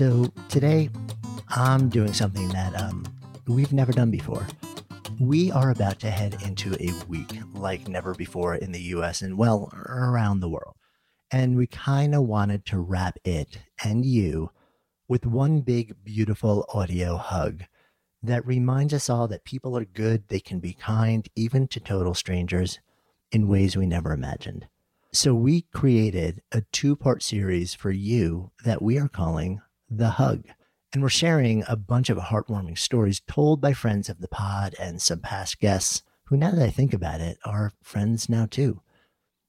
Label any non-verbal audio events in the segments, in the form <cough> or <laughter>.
So today, I'm doing something that um, we've never done before. We are about to head into a week like never before in the US and, well, around the world. And we kind of wanted to wrap it and you with one big, beautiful audio hug that reminds us all that people are good, they can be kind, even to total strangers, in ways we never imagined. So we created a two part series for you that we are calling The Hug. And we're sharing a bunch of heartwarming stories told by friends of the pod and some past guests who, now that I think about it, are friends now too.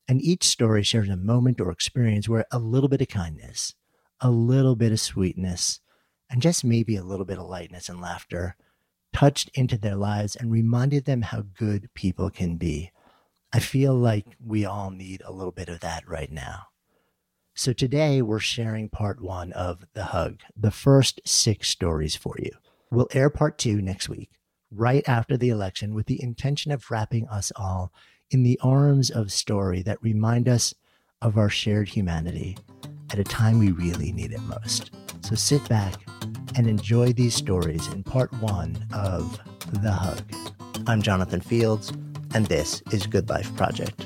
And each story shares a moment or experience where a little bit of kindness, a little bit of sweetness, and just maybe a little bit of lightness and laughter touched into their lives and reminded them how good people can be. I feel like we all need a little bit of that right now. So today we're sharing part one of The Hug, the first six stories for you. We'll air part two next week, right after the election, with the intention of wrapping us all in the arms of story that remind us of our shared humanity at a time we really need it most. So sit back and enjoy these stories in part one of The Hug. I'm Jonathan Fields, and this is Good Life Project.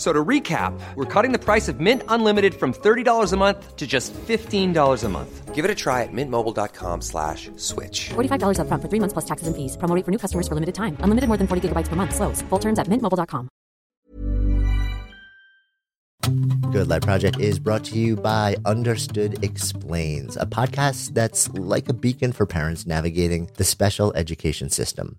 So to recap, we're cutting the price of Mint Unlimited from $30 a month to just $15 a month. Give it a try at mintmobile.com slash switch. $45 up front for three months plus taxes and fees. Promo for new customers for limited time. Unlimited more than 40 gigabytes per month. Slows. Full terms at mintmobile.com. Good Life Project is brought to you by Understood Explains, a podcast that's like a beacon for parents navigating the special education system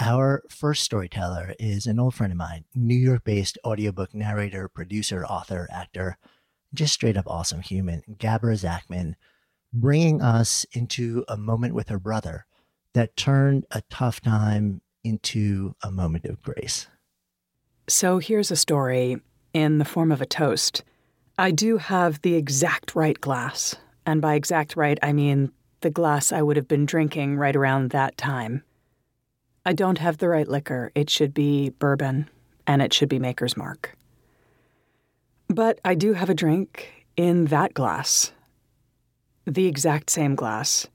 Our first storyteller is an old friend of mine, New York based audiobook narrator, producer, author, actor, just straight up awesome human, Gabra Zackman, bringing us into a moment with her brother that turned a tough time into a moment of grace. So here's a story in the form of a toast. I do have the exact right glass. And by exact right, I mean the glass I would have been drinking right around that time. I don't have the right liquor. It should be bourbon, and it should be Maker's Mark. But I do have a drink in that glass, the exact same glass.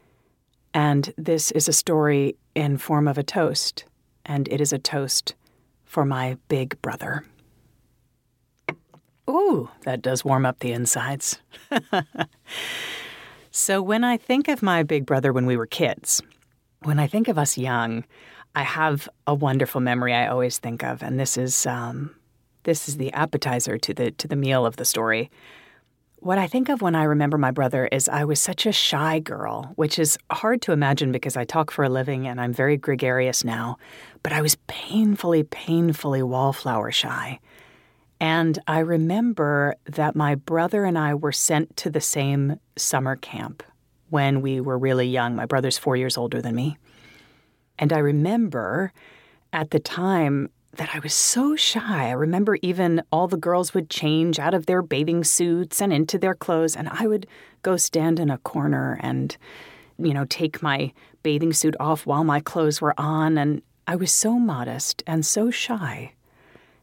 And this is a story in form of a toast, and it is a toast for my big brother. Ooh, that does warm up the insides. <laughs> so, when I think of my big brother when we were kids, when I think of us young, I have a wonderful memory I always think of, and this is um, this is the appetizer to the to the meal of the story. what I think of when I remember my brother is I was such a shy girl, which is hard to imagine because I talk for a living and I'm very gregarious now, but I was painfully, painfully wallflower shy. And I remember that my brother and I were sent to the same summer camp when we were really young. My brother's four years older than me. And I remember at the time that I was so shy. I remember even all the girls would change out of their bathing suits and into their clothes, and I would go stand in a corner and, you know, take my bathing suit off while my clothes were on. And I was so modest and so shy.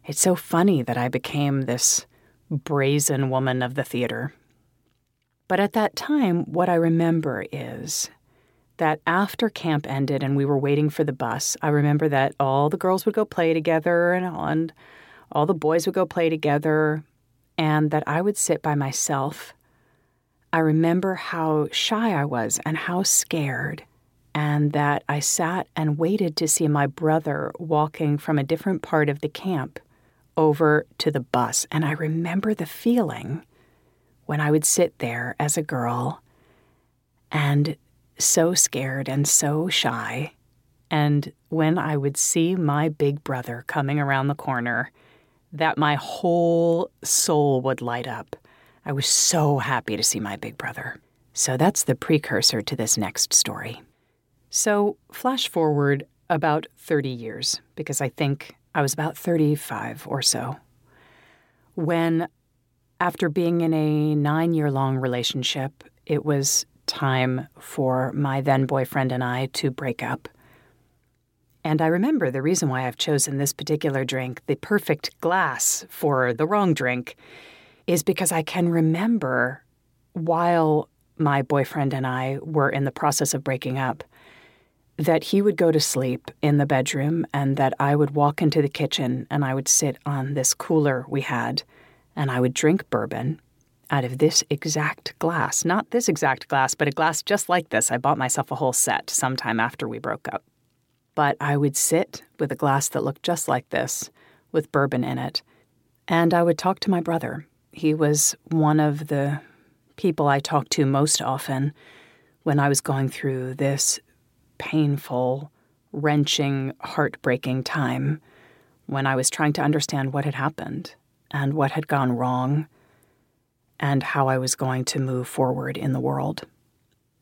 It's so funny that I became this brazen woman of the theater. But at that time, what I remember is that after camp ended and we were waiting for the bus, I remember that all the girls would go play together and, and all the boys would go play together, and that I would sit by myself. I remember how shy I was and how scared, and that I sat and waited to see my brother walking from a different part of the camp over to the bus. And I remember the feeling when I would sit there as a girl and so scared and so shy. And when I would see my big brother coming around the corner, that my whole soul would light up. I was so happy to see my big brother. So that's the precursor to this next story. So, flash forward about 30 years, because I think I was about 35 or so, when, after being in a nine year long relationship, it was time for my then boyfriend and I to break up. And I remember the reason why I've chosen this particular drink, the perfect glass for the wrong drink, is because I can remember while my boyfriend and I were in the process of breaking up that he would go to sleep in the bedroom and that I would walk into the kitchen and I would sit on this cooler we had and I would drink bourbon out of this exact glass. Not this exact glass, but a glass just like this. I bought myself a whole set sometime after we broke up. But I would sit with a glass that looked just like this, with bourbon in it, and I would talk to my brother. He was one of the people I talked to most often when I was going through this painful, wrenching, heartbreaking time when I was trying to understand what had happened and what had gone wrong and how I was going to move forward in the world.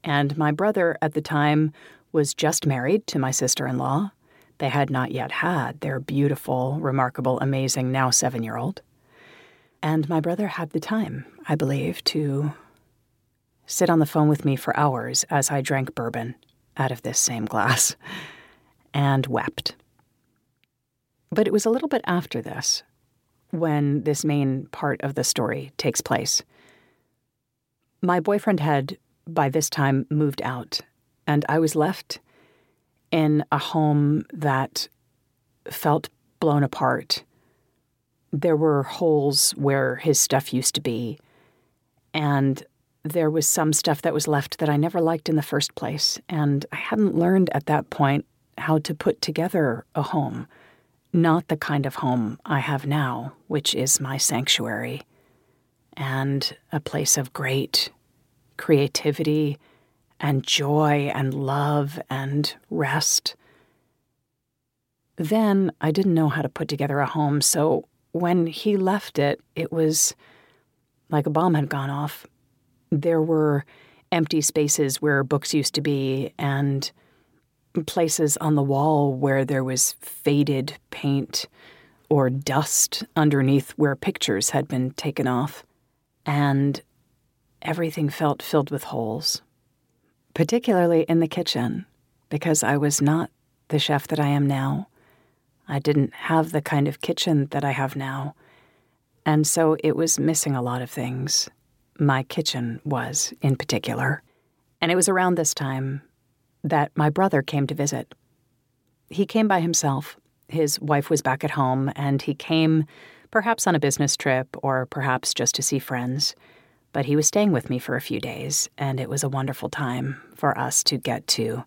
And my brother at the time was just married to my sister in law. They had not yet had their beautiful, remarkable, amazing, now seven year old. And my brother had the time, I believe, to sit on the phone with me for hours as I drank bourbon out of this same glass <laughs> and wept. But it was a little bit after this when this main part of the story takes place. My boyfriend had, by this time, moved out, and I was left in a home that felt blown apart. There were holes where his stuff used to be, and there was some stuff that was left that I never liked in the first place, and I hadn't learned at that point how to put together a home not the kind of home I have now, which is my sanctuary and a place of great creativity and joy and love and rest. Then I didn't know how to put together a home, so when he left it, it was like a bomb had gone off. There were empty spaces where books used to be and places on the wall where there was faded paint or dust underneath where pictures had been taken off, and everything felt filled with holes, particularly in the kitchen, because I was not the chef that I am now. I didn't have the kind of kitchen that I have now, and so it was missing a lot of things. My kitchen was, in particular. And it was around this time that my brother came to visit. He came by himself. His wife was back at home, and he came perhaps on a business trip or perhaps just to see friends. But he was staying with me for a few days, and it was a wonderful time for us to get to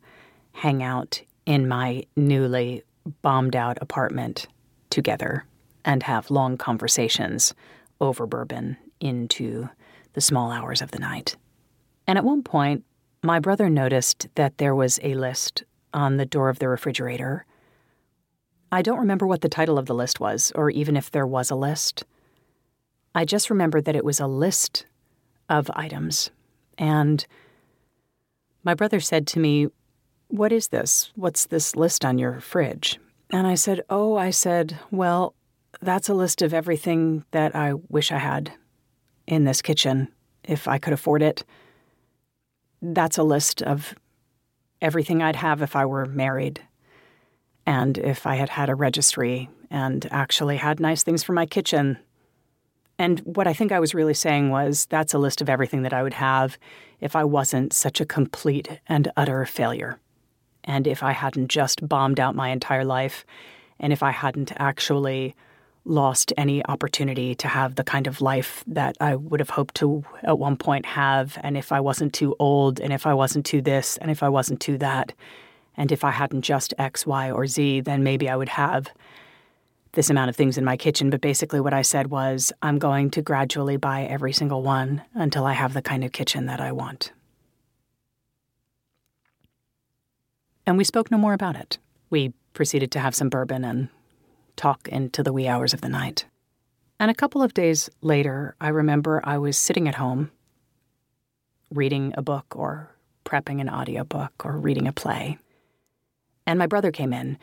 hang out in my newly bombed out apartment together and have long conversations over bourbon into the small hours of the night. And at one point, my brother noticed that there was a list on the door of the refrigerator. I don't remember what the title of the list was, or even if there was a list. I just remember that it was a list of items. And my brother said to me, What is this? What's this list on your fridge? And I said, Oh, I said, well, that's a list of everything that I wish I had in this kitchen if I could afford it. That's a list of everything I'd have if I were married and if I had had a registry and actually had nice things for my kitchen. And what I think I was really saying was that's a list of everything that I would have if I wasn't such a complete and utter failure. And if I hadn't just bombed out my entire life, and if I hadn't actually lost any opportunity to have the kind of life that I would have hoped to at one point have, and if I wasn't too old, and if I wasn't too this, and if I wasn't too that, and if I hadn't just X, Y, or Z, then maybe I would have this amount of things in my kitchen. But basically, what I said was, I'm going to gradually buy every single one until I have the kind of kitchen that I want. And we spoke no more about it. We proceeded to have some bourbon and talk into the wee hours of the night. And a couple of days later, I remember I was sitting at home reading a book or prepping an audiobook or reading a play. And my brother came in.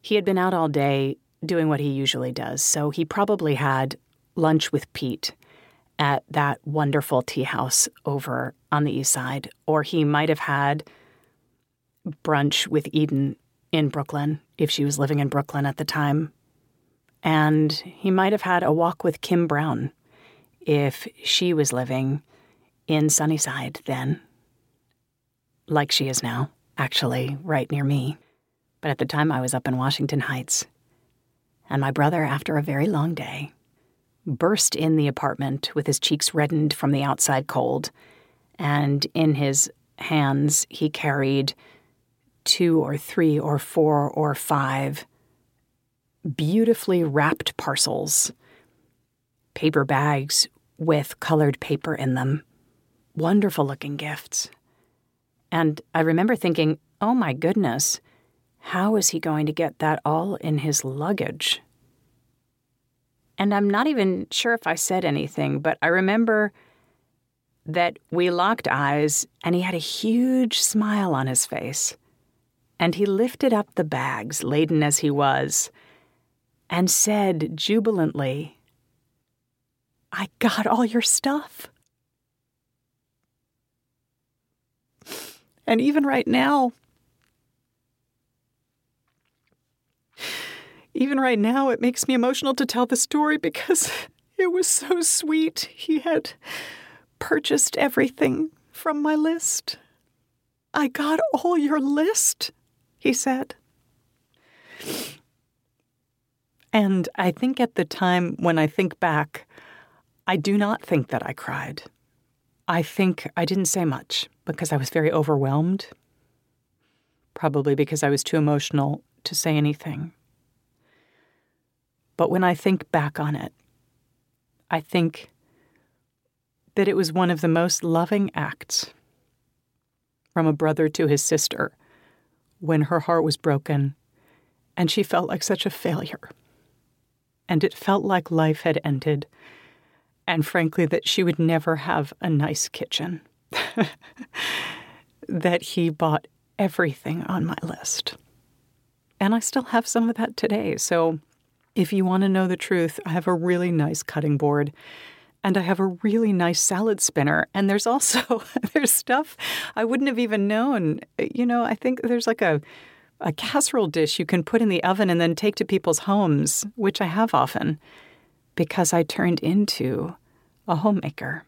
He had been out all day doing what he usually does, so he probably had lunch with Pete at that wonderful tea house over on the east side, or he might have had brunch with Eden in Brooklyn if she was living in Brooklyn at the time. And he might have had a walk with Kim Brown if she was living in Sunnyside then, like she is now, actually, right near me. But at the time, I was up in Washington Heights. And my brother, after a very long day, burst in the apartment with his cheeks reddened from the outside cold. And in his hands, he carried two or three or four or five beautifully wrapped parcels, paper bags with colored paper in them, wonderful looking gifts. And I remember thinking, oh my goodness, how is he going to get that all in his luggage? And I'm not even sure if I said anything, but I remember that we locked eyes and he had a huge smile on his face. And he lifted up the bags, laden as he was, and said jubilantly, I got all your stuff. And even right now, even right now, it makes me emotional to tell the story because <laughs> it was so sweet. He had purchased everything from my list. I got all your list he said. And I think at the time, when I think back, I do not think that I cried. I think I didn't say much because I was very overwhelmed, probably because I was too emotional to say anything. But when I think back on it, I think that it was one of the most loving acts from a brother to his sister when her heart was broken and she felt like such a failure. And it felt like life had ended, and frankly, that she would never have a nice kitchen. <laughs> that he bought everything on my list. And I still have some of that today. So if you want to know the truth, I have a really nice cutting board and I have a really nice salad spinner. And there's also <laughs> there's stuff I wouldn't have even known. You know, I think there's like a a casserole dish you can put in the oven and then take to people's homes, which I have often, because I turned into a homemaker.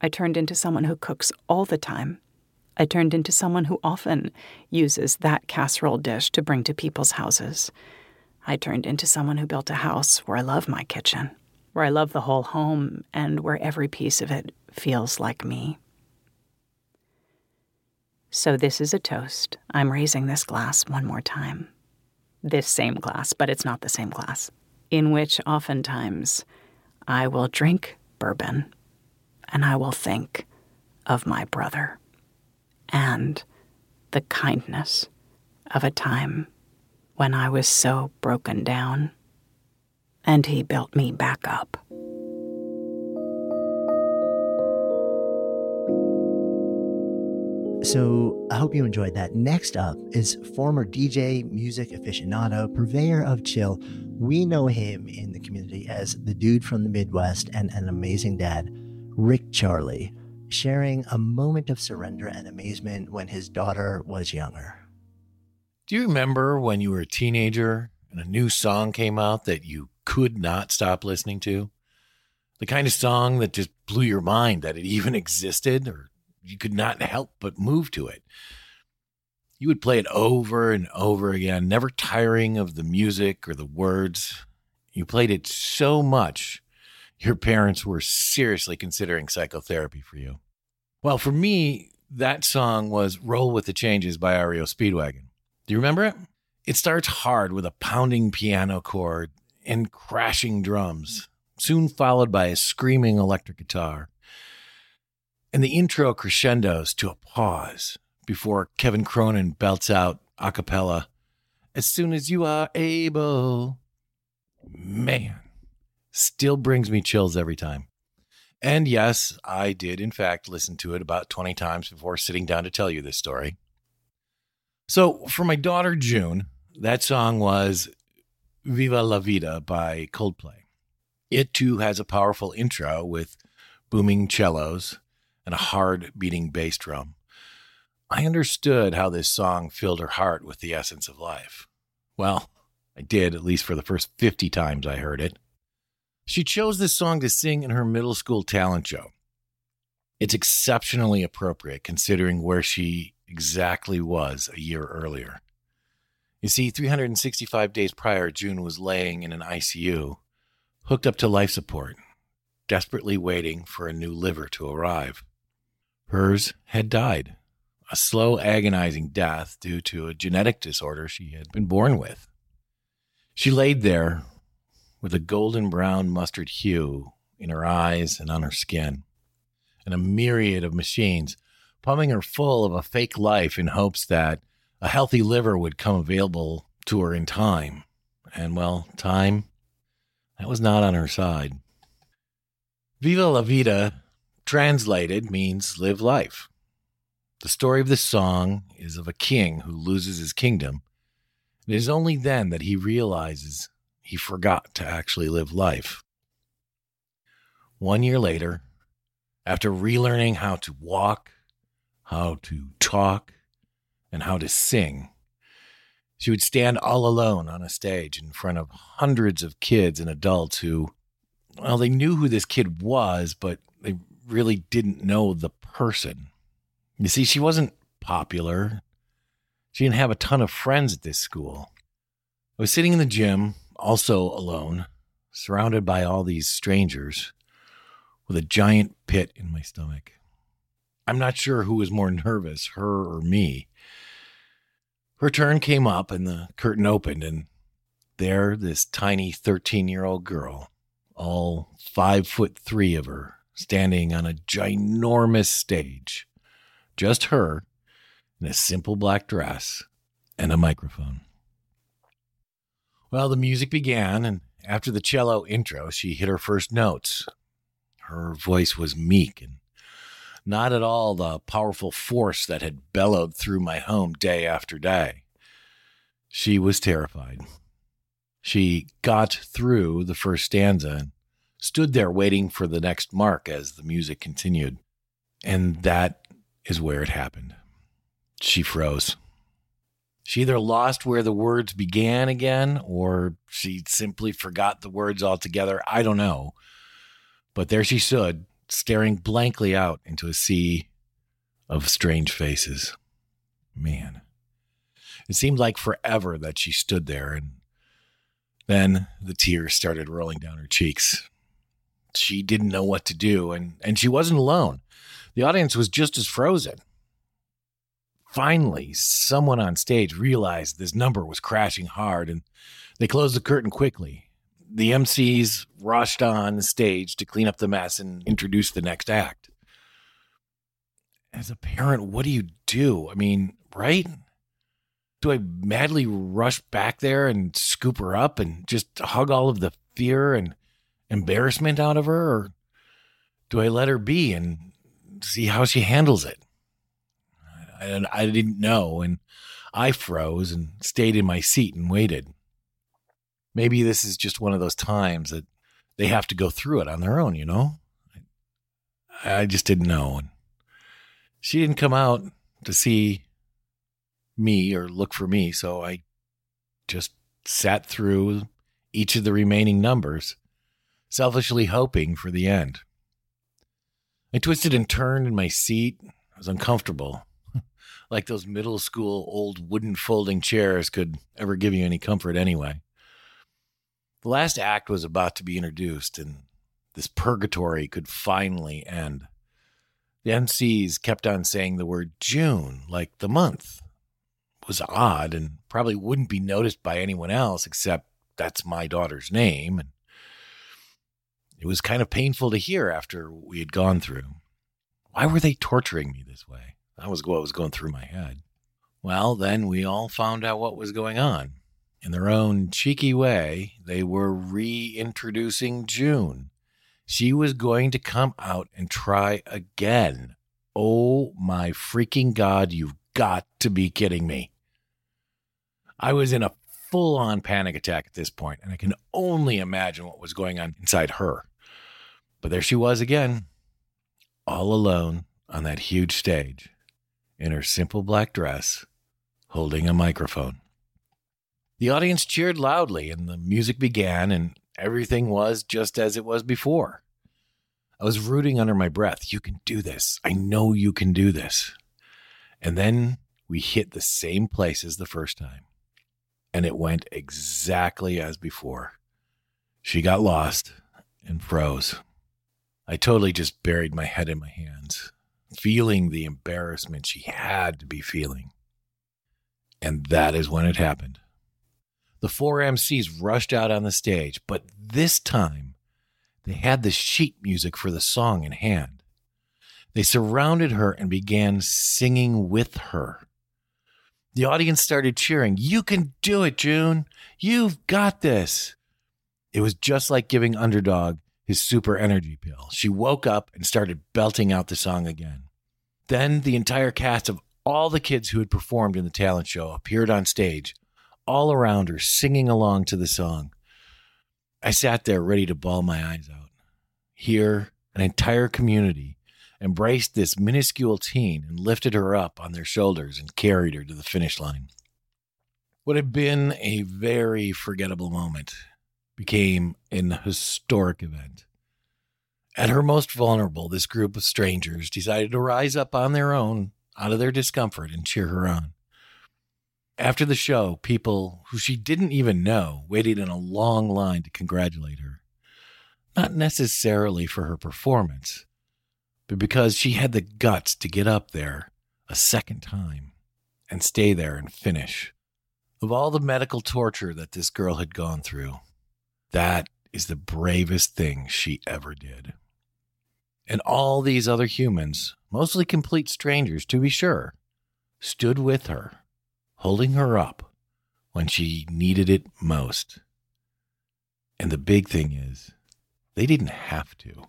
I turned into someone who cooks all the time. I turned into someone who often uses that casserole dish to bring to people's houses. I turned into someone who built a house where I love my kitchen where I love the whole home and where every piece of it feels like me. So, this is a toast. I'm raising this glass one more time. This same glass, but it's not the same glass, in which oftentimes I will drink bourbon and I will think of my brother and the kindness of a time when I was so broken down, and he built me back up. So I hope you enjoyed that. Next up is former DJ, music aficionado, purveyor of chill. We know him in the community as the dude from the Midwest and an amazing dad, Rick Charlie, sharing a moment of surrender and amazement when his daughter was younger. Do you remember when you were a teenager and a new song came out that you could not stop listening to? The kind of song that just blew your mind that it even existed or you could not help but move to it. You would play it over and over again, never tiring of the music or the words. You played it so much, your parents were seriously considering psychotherapy for you. Well, for me, that song was Roll with the Changes by REO Speedwagon. Do you remember it? It starts hard with a pounding piano chord and crashing drums, soon followed by a screaming electric guitar and the intro crescendos to a pause before Kevin Cronin belts out a cappella, as soon as you are able. Man, still brings me chills every time. And yes, I did, in fact, listen to it about 20 times before sitting down to tell you this story. So, for my daughter June, that song was Viva la Vida by Coldplay. It too has a powerful intro with booming cellos and a hard beating bass drum. I understood how this song filled her heart with the essence of life. Well, I did, at least for the first 50 times I heard it. She chose this song to sing in her middle school talent show. It's exceptionally appropriate considering where she exactly was a year earlier. You see, 365 days prior, June was laying in an ICU, hooked up to life support, desperately waiting for a new liver to arrive. Hers had died, a slow, agonizing death due to a genetic disorder she had been born with. She laid there with a golden brown mustard hue in her eyes and on her skin, and a myriad of machines pumping her full of a fake life in hopes that a healthy liver would come available to her in time. And well, time, that was not on her side. Viva la vida translated means live life. The story of this song is of a king who loses his kingdom. It is only then that he realizes he forgot to actually live life. One year later, after relearning how to walk, how to talk, and how to sing, she would stand all alone on a stage in front of hundreds of kids and adults who, well, they knew who this kid was, but they really didn't know the person. You see, she wasn't popular. She didn't have a ton of friends at this school. I was sitting in the gym, also alone, surrounded by all these strangers, with a giant pit in my stomach. I'm not sure who was more nervous, her or me. Her turn came up and the curtain opened, and there, this tiny 13 year old girl, all five foot three of her, standing on a ginormous stage. Just her in a simple black dress and a microphone. Well, the music began, and after the cello intro, she hit her first notes. Her voice was meek and not at all the powerful force that had bellowed through my home day after day. She was terrified. She got through the first stanza and stood there waiting for the next mark as the music continued. And that is where it happened. She froze. She either lost where the words began again or she simply forgot the words altogether. I don't know. But there she stood, staring blankly out into a sea of strange faces. Man. It seemed like forever that she stood there, and then the tears started rolling down her cheeks she didn't know what to do and and she wasn't alone the audience was just as frozen finally someone on stage realized this number was crashing hard and they closed the curtain quickly the mcs rushed on the stage to clean up the mess and introduce the next act as a parent, what do you do? I mean, right? Do I madly rush back there and scoop her up and just hug all of the fear and embarrassment out of her? Or do I let her be and see how she handles it? And I didn't know. And I froze and stayed in my seat and waited. Maybe this is just one of those times that they have to go through it on their own, you know? I just didn't know. And she didn't come out to see me or look for me, so I just sat through each of the remaining numbers, selfishly hoping for the end. I twisted and turned in my seat. I was uncomfortable, <laughs> like those middle school old wooden folding chairs could ever give you any comfort anyway. The last act was about to be introduced, and this purgatory could finally end. The MCs kept on saying the word June, like the month. It was odd and probably wouldn't be noticed by anyone else except that's my daughter's name. And it was kind of painful to hear after we had gone through. Why were they torturing me this way? That was what was going through my head. Well, then we all found out what was going on. In their own cheeky way, they were reintroducing June she was going to come out and try again. Oh my freaking God, you've got to be kidding me. I was in a full on panic attack at this point, and I can only imagine what was going on inside her. But there she was again, all alone on that huge stage, in her simple black dress, holding a microphone. The audience cheered loudly, and the music began, and everything was just as it was before. I was rooting under my breath. You can do this. I know you can do this. And then we hit the same place as the first time. And it went exactly as before. She got lost and froze. I totally just buried my head in my hands, feeling the embarrassment she had to be feeling. And that is when it happened. The four MCs rushed out on the stage, but this time they had the sheet music for the song in hand. They surrounded her and began singing with her. The audience started cheering, You can do it, June. You've got this. It was just like giving Underdog his super energy pill. She woke up and started belting out the song again. Then the entire cast of all the kids who had performed in the talent show appeared on stage all around her, singing along to the song. I sat there ready to bawl my eyes out. Here, an entire community embraced this minuscule teen and lifted her up on their shoulders and carried her to the finish line. What had been a very forgettable moment became an historic event. At her most vulnerable, this group of strangers decided to rise up on their own out of their discomfort and cheer her on. After the show, people who she didn't even know waited in a long line to congratulate her. Not necessarily for her performance, but because she had the guts to get up there a second time and stay there and finish. Of all the medical torture that this girl had gone through, that is the bravest thing she ever did. And all these other humans, mostly complete strangers to be sure, stood with her holding her up when she needed it most. And the big thing is, they didn't have to.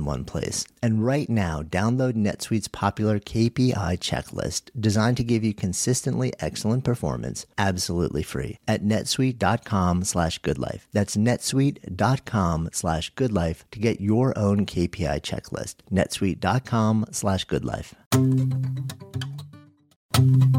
one place. And right now, download NetSuite's popular KPI checklist designed to give you consistently excellent performance absolutely free at netsuite.com slash goodlife. That's netsuite.com slash goodlife to get your own KPI checklist. netsuite.com slash goodlife.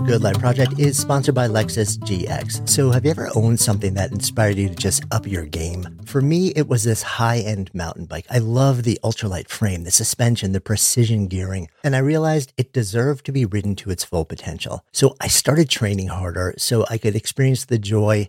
Good Life Project is sponsored by Lexus GX. So, have you ever owned something that inspired you to just up your game? For me, it was this high end mountain bike. I love the ultralight frame, the suspension, the precision gearing, and I realized it deserved to be ridden to its full potential. So, I started training harder so I could experience the joy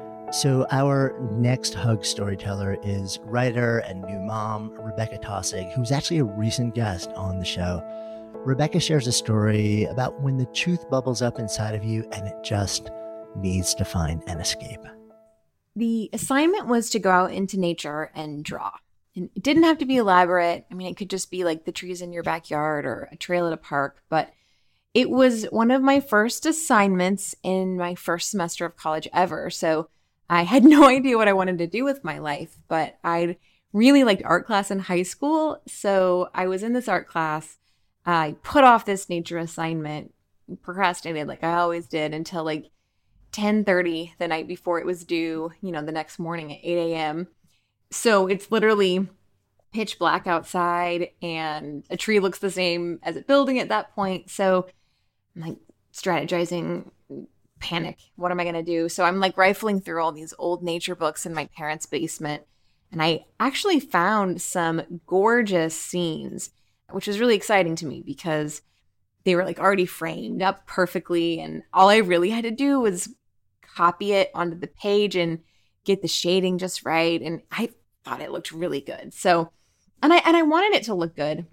So, our next hug storyteller is writer and new mom, Rebecca Taussig, who's actually a recent guest on the show. Rebecca shares a story about when the truth bubbles up inside of you and it just needs to find an escape. The assignment was to go out into nature and draw. And it didn't have to be elaborate. I mean, it could just be like the trees in your backyard or a trail at a park, but it was one of my first assignments in my first semester of college ever. So I had <laughs> no idea what I wanted to do with my life, but I really liked art class in high school. So I was in this art class. I put off this nature assignment, procrastinated like I always did until like 10:30 the night before it was due, you know, the next morning at 8 a.m. So it's literally pitch black outside and a tree looks the same as a building at that point. So I'm like strategizing, panic. What am I going to do? So I'm like rifling through all these old nature books in my parents' basement. And I actually found some gorgeous scenes, which was really exciting to me because they were like already framed up perfectly. And all I really had to do was copy it onto the page and get the shading just right. And I thought it looked really good. So, and I and I wanted it to look good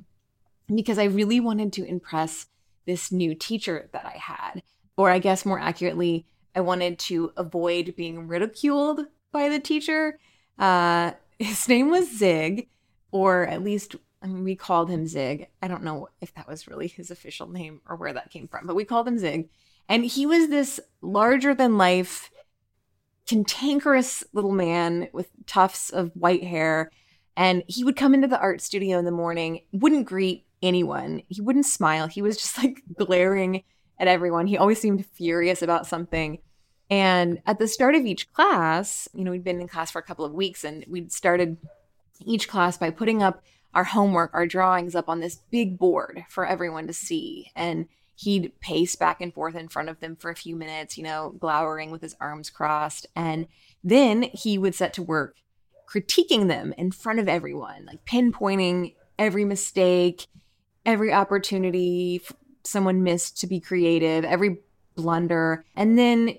because I really wanted to impress this new teacher that I had. Or I guess more accurately, I wanted to avoid being ridiculed by the teacher. Uh, <laughs> his name was Zig, or at least I mean, we called him Zig. I don't know if that was really his official name or where that came from, but we called him Zig. And he was this larger than life, cantankerous little man with tufts of white hair. And he would come into the art studio in the morning, wouldn't greet anyone, he wouldn't smile. He was just like glaring at everyone. He always seemed furious about something. And at the start of each class, you know, we'd been in class for a couple of weeks and we'd started each class by putting up our homework, our drawings up on this big board for everyone to see. And he'd pace back and forth in front of them for a few minutes, you know, glowering with his arms crossed. And then he would set to work critiquing them in front of everyone, like pinpointing every mistake, every opportunity someone missed to be creative, every blunder. And then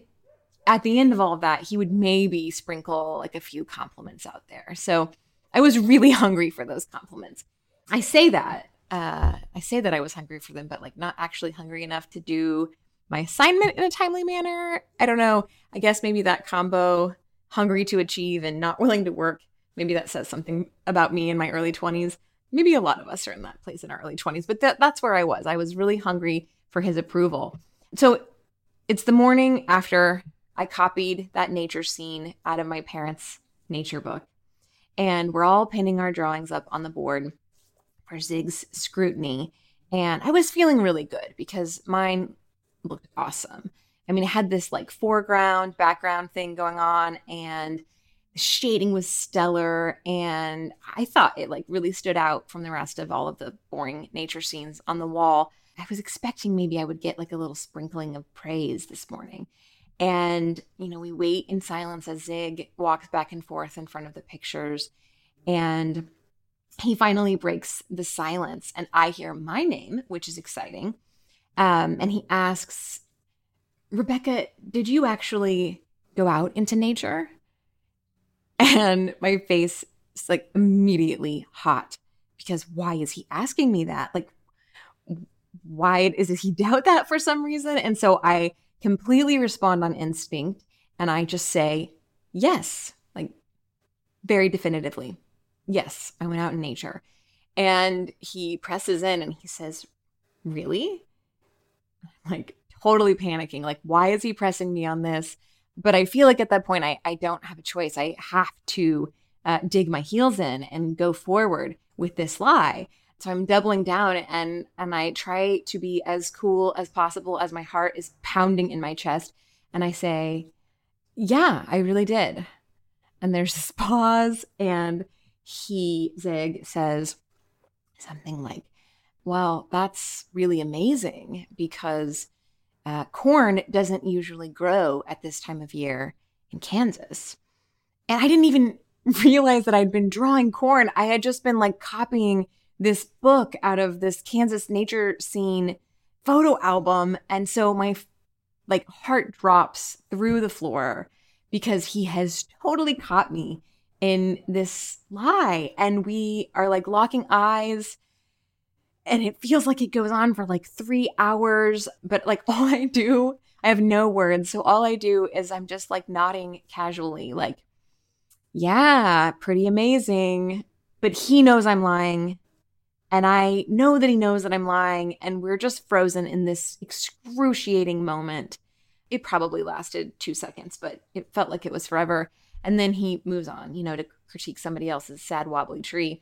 at the end of all of that, he would maybe sprinkle like a few compliments out there. So I was really <laughs> hungry for those compliments. I say that. Uh, I say that I was hungry for them, but like not actually hungry enough to do my assignment in a timely manner. I don't know. I guess maybe that combo, hungry to achieve and not <laughs> willing to work, maybe that says something about me in my early 20s. Maybe a lot of us are in that place in our early 20s, but that, that's where I was. I was really hungry for his approval. So it's the morning after I copied that nature scene out of my parents' nature book. And we're all pinning our drawings up on the board for Zig's scrutiny. And I was feeling really good because mine looked awesome. I mean, it had this like foreground, background thing going on, and shading was stellar. And I thought it like really stood out from the rest of all of the boring nature scenes on the wall. I was expecting maybe I would get like a little sprinkling of praise this morning. And, you know, we wait in silence as Zig walks back and forth in front of the pictures. And he finally breaks the silence, and I hear my name, which is exciting. Um, and he asks, Rebecca, did you actually go out into nature? And my face is like immediately hot because why is he asking me that? Like, why is he <laughs> doubt that for some reason? And so I completely respond on instinct and I just say, yes, like very definitively. Yes, I went out in nature. And he presses in and he says, Really? like totally panicking. Like, why is he pressing me on this? But I feel like at that point, I, I don't have a choice. I have to uh, dig my heels in and go forward with this lie. So I'm doubling down and and I try to be as cool as possible as my heart is pounding in my chest. And I say, Yeah, I really did. And there's this pause, and he, Zig, says something like, Well, that's really amazing because uh, corn doesn't usually grow at this time of year in Kansas. And I didn't even <laughs> realize that I'd been drawing corn. I had just been like copying this book out of this Kansas nature scene photo album. And so my like heart drops through the floor because he has totally caught me in this lie. And we are like locking eyes and it feels like it goes on for like three hours. But like <laughs> all I do, I have no words. So all I do is I'm just like nodding casually, like, yeah, pretty amazing. But he knows I'm lying. And I know that he knows that I'm lying, and we're just frozen in this excruciating moment. It probably lasted two seconds, but it felt like it was forever. And then he moves on, you know, to critique somebody else's sad, wobbly tree.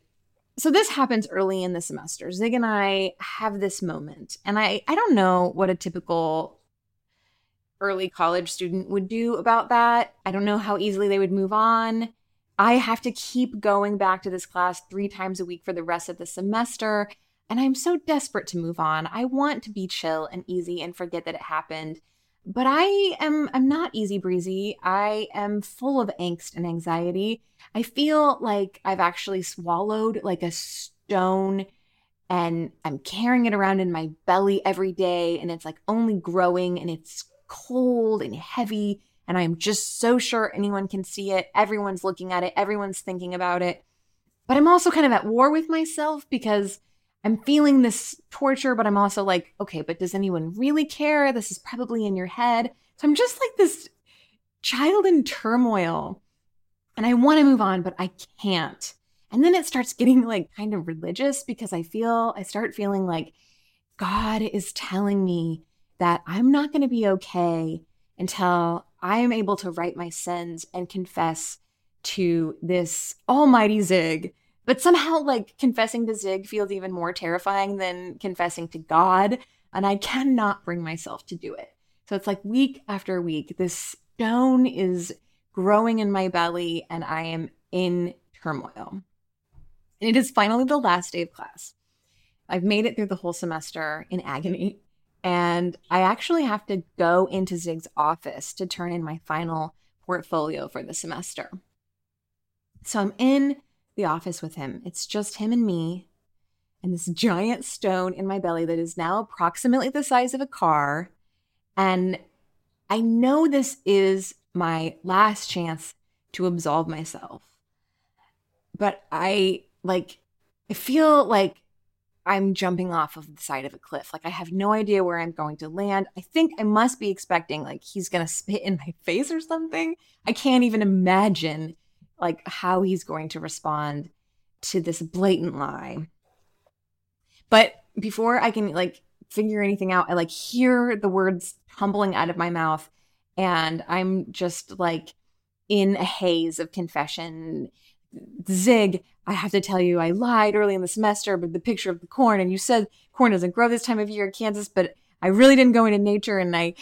So this happens early in the semester. Zig and I have this moment, and I, I don't know what a typical early college student would do about that. I don't know how easily they would move on. I have to keep going back to this class three times a week for the rest of the semester. And I'm so desperate to move on. I want to be chill and easy and forget that it happened. But I am I'm not easy breezy. I am full of angst and anxiety. I feel like I've actually swallowed like a stone and I'm carrying it around in my belly every day and it's like only growing and it's cold and heavy and I'm just so sure anyone can see it. Everyone's looking at it, everyone's thinking about it. But I'm also kind of at war with myself because I'm feeling this torture, but I'm also like, okay, but does anyone really care? This is probably in your head. So I'm just like this child in turmoil. And I want to move on, but I can't. And then it starts getting like kind of religious because I feel, I start feeling like God is telling me that I'm not going to be okay until I am able to right my sins and confess to this almighty Zig. But somehow, like confessing to Zig feels even more terrifying than confessing to God. And I cannot bring myself to do it. So it's like week after week, this stone is growing in my belly and I am in turmoil. And it is finally the last day of class. I've made it through the whole semester in agony. And I actually have to go into Zig's office to turn in my final portfolio for the semester. So I'm in the office with him. It's just him and me, and this giant stone in my belly that is now approximately the size of a car. And I know this is my last chance to absolve myself. but I like I feel like I'm jumping off of the side of a cliff. Like I have no idea where I'm going to land. I think I must be expecting like he's going to spit in my <laughs> face or something. I can't even imagine like how he's going to respond to this blatant lie. But before I can like figure anything out, I like hear the words tumbling out of my mouth and I'm just like in a haze of confession. Zig, I have to tell you, I lied early in the semester, but the picture of the corn, and you said corn doesn't grow this time of year in Kansas, but I really didn't go into nature and I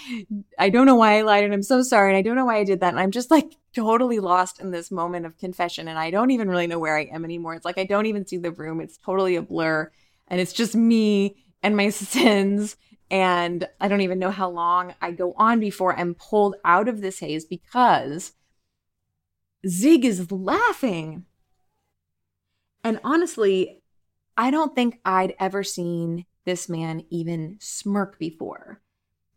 I don't know why I lied and I'm so sorry and I don't know why I did that. And I'm just like totally lost in this moment of confession and I don't even really know where I am anymore. It's like I don't even see the room. It's totally a blur and it's just me and my <laughs> sins and I don't even know how long I go on before I'm pulled out of this haze because Zig is laughing. And honestly, I don't think I'd ever seen this man even smirk before.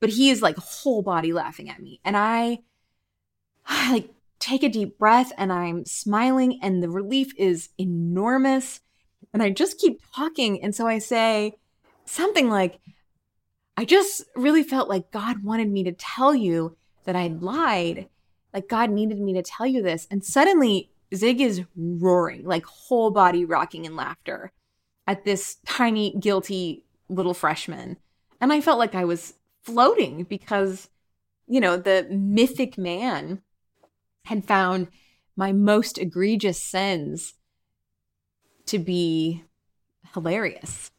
But he is like whole body laughing at me. And I, I <sighs> like take a deep breath and I'm smiling and the relief is enormous. And I just keep talking. And so I say something like, I just really felt like God wanted me to tell you that I'd lied. Like God needed me to tell you this. And suddenly Zig is roaring, like whole body rocking in laughter at this tiny, guilty little freshman. And I felt like I was floating because, you know, the mythic man had found my most egregious sins to be hilarious.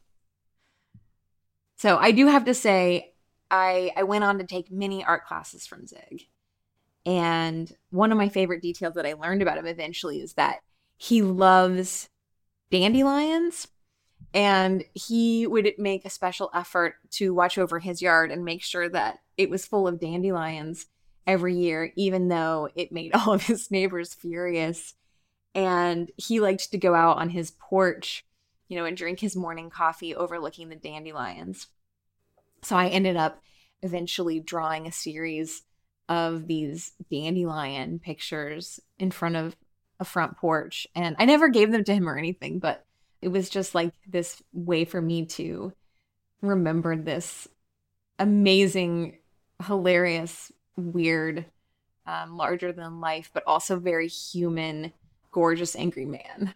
So I do have to say, I, I went on to take many art classes from Zig. And one of my favorite details that I learned about him eventually is that he loves dandelions and he would make a special effort to watch over his yard and make sure that it was full of dandelions every year even though it made <laughs> all of his neighbors furious. And he liked to go out on his porch you know and drink his morning coffee overlooking the dandelions. So i ended up eventually drawing a series of these dandelion pictures in front of a front porch. And i never gave them to him or anything but it was just like this way for me to remember this amazing, hilarious, weird, um, larger than life, but also very human, gorgeous, angry man.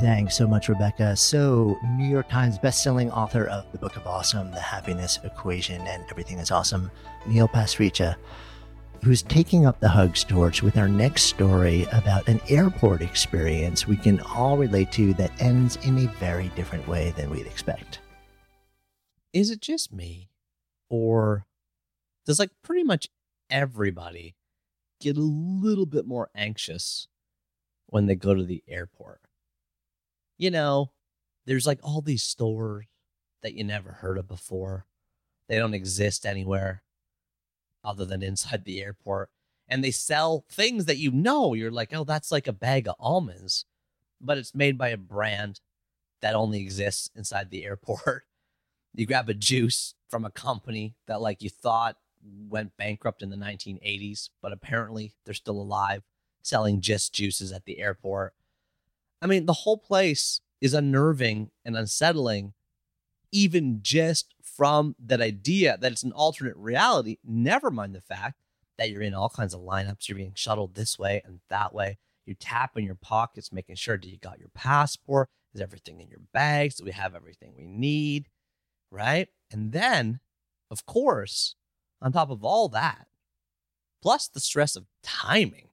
Thanks so much, Rebecca. So, New York Times bestselling author of the Book of Awesome, The Happiness Equation, and Everything is Awesome, Neil Pasricha who's taking up the hugs torch with our next story about an airport experience we can all relate to that ends in a very different way than we'd expect. Is it just me? Or does like pretty much everybody get a little bit more anxious when they go to the airport? You know, there's like all these stores that you never heard of before. They don't exist anywhere other than inside the airport. And they sell things that you know, you're like, oh, that's like a bag of almonds, but it's made by a brand that only exists inside the airport. <laughs> You grab a juice from a company that, like, you thought went bankrupt in the 1980s, but apparently they're still alive selling just juices at the airport. I mean, the whole place is unnerving and unsettling, even just from that idea that it's an alternate reality, never mind the fact that you're in all kinds of lineups, you're being shuttled this way and that way. You tap in your pockets, making sure that you got your passport. Is everything in your bags? Do we have everything we need? Right. And then, of course, on top of all that, plus the stress of timing,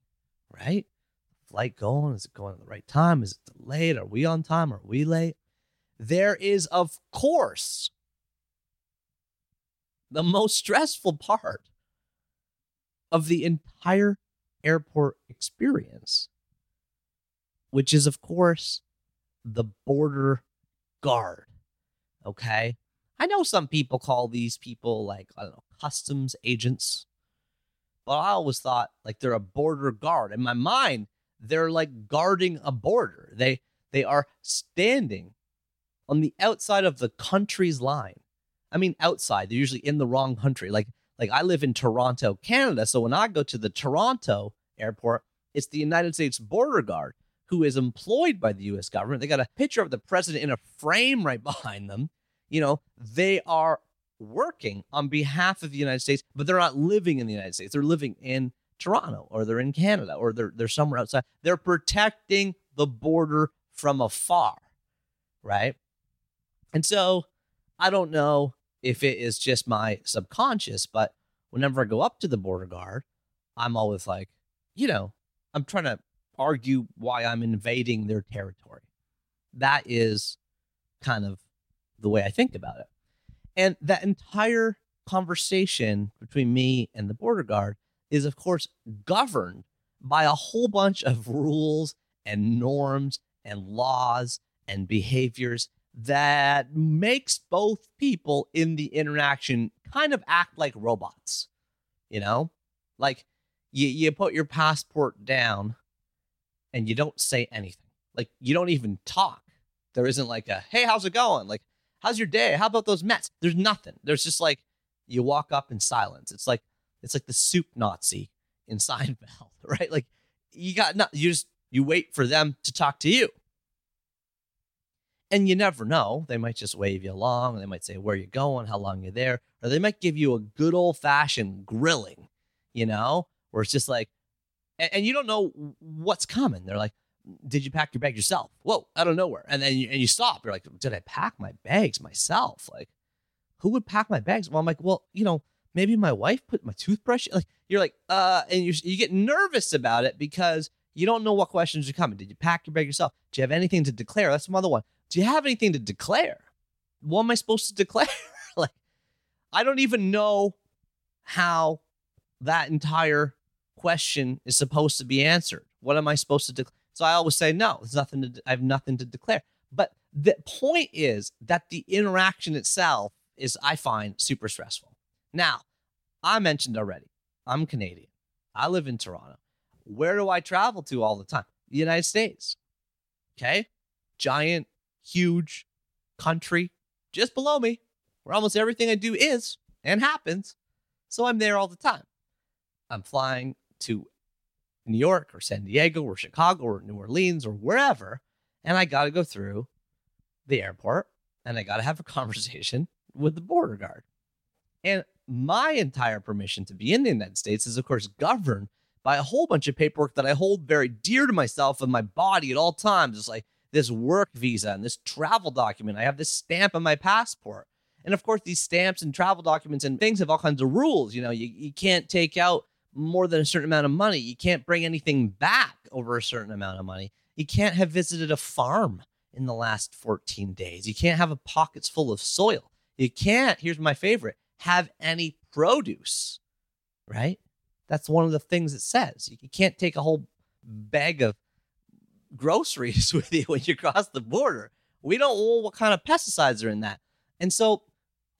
right? Flight going, is it going at the right time? Is it delayed? Are we on time? Are we late? There is, of course, the most stressful part of the entire airport experience, which is, of course, the border guard. Okay. I know some people call these people like, I don't know, customs agents, but I always thought like they're a border guard. In my mind, they're like guarding a border. They they are standing on the outside of the country's line I mean outside. They're usually in the wrong country. Like Like I live in Toronto, Canada. So when I go to the Toronto airport, it's the United States Border Guard who is employed by the US government. They got a picture of the president in a frame right <laughs> behind them. You know, they are working on behalf of the United States, but they're not living in the United States. They're living in Toronto or they're in Canada or they're they're somewhere outside. They're protecting the border from afar, right? And so I don't know if it is just my subconscious, but whenever I go up to the border guard, I'm always like, you know, I'm trying to argue why I'm invading their territory. That is kind of the way I think about it. And that entire conversation between me and the border guard is, of course, governed by a whole bunch of rules and norms and laws and behaviors that makes both people in the interaction kind of act like robots. You know, like you, you put your passport down and you don't say anything. Like you don't even talk. There isn't like a, hey, how's it going? Like, how's your day? How about those Mets? There's nothing. There's just like you walk up in silence. It's like it's like the soup Nazi in <laughs> Seinfeld, right? Like you got not you just you wait for them to talk to you. And you never know. They might just wave you along. They might say, Where you going? How long you there? Or they might give you a good old fashioned grilling, you know, where it's just like, and, and, you don't know what's coming. They're like, Did you pack your bag yourself? Whoa, out of nowhere. And then you, and you stop. You're like, Did I pack my bags myself? Like, who would pack my bags? Well, I'm like, Well, you know, maybe my wife put my toothbrush. Like, you're like, uh, and you, you get nervous about it because you don't know what questions are coming. Did you pack your bag yourself? Do you have anything to declare? That's another one do you have anything to declare? What am I supposed to declare? <laughs> like, I don't even know how that entire question is supposed to be answered. What am I supposed to declare? So I always say, no, there's nothing to, I have nothing to declare. But the point is that the interaction itself is, I find, super stressful. Now, I mentioned already, I'm Canadian. I live in Toronto. Where do I travel to all the time? The United States. Okay. Giant huge country just below me where almost everything I do is and happens. So I'm there all the time. I'm flying to New York or San Diego or Chicago or New Orleans or wherever. And I got to go through the airport and I got to have a <laughs> conversation with the border guard. And my entire permission to be in the United States is, of course, governed by a whole bunch of paperwork that I hold very dear to myself and my body at all times. It's like this work visa and this travel document. I have this stamp on my passport. And of course, these stamps and travel documents and things have all kinds of rules. You know, you, you can't take out more than a certain amount of money. You can't bring anything back over a certain amount of money. You can't have visited a farm in the last 14 days. You can't have a pockets full of soil. You can't, here's my favorite, have any produce, right? That's one of the things it says. You can't take a whole bag of groceries <laughs> with you when you cross the border. We don't know what kind of pesticides are in that. And so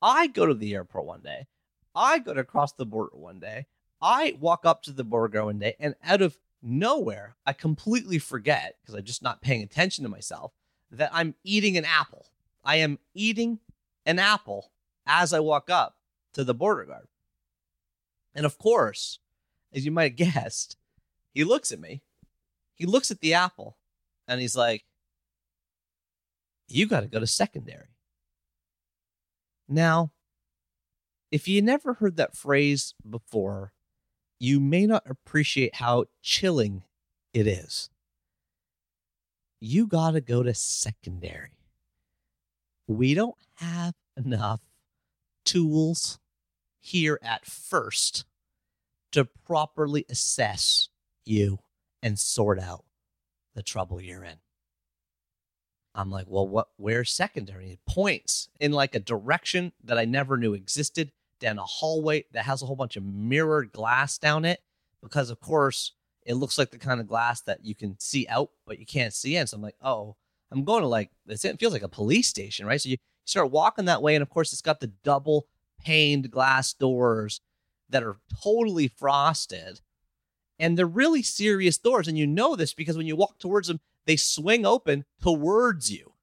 I go to the airport one day. I go to cross the border one day. I walk up to the border guard one day, and out of nowhere, I completely forget because I'm just not paying attention to myself that I'm eating an apple. I am eating an apple as I walk up to the border guard. And of course, as you might have <laughs> guessed, he looks at me. He looks at the apple and he's like, You got to go to secondary. Now, if you never heard that phrase before, you may not appreciate how chilling it is. You got to go to secondary. We don't have enough tools here at first to properly assess you and sort out the trouble you're in. I'm like, well, what? Where's secondary? It points in like a direction that I never knew existed down a hallway that has a whole bunch of mirrored glass down it. Because of course, it looks like the kind of glass that you can see out, but you can't see in. So I'm like, oh, I'm going to like this. It feels like a police station, right? So you start walking that way, and of course, it's got the double paned glass doors that are totally frosted and they're really serious doors. And you know this because when you walk towards them, they swing open towards you.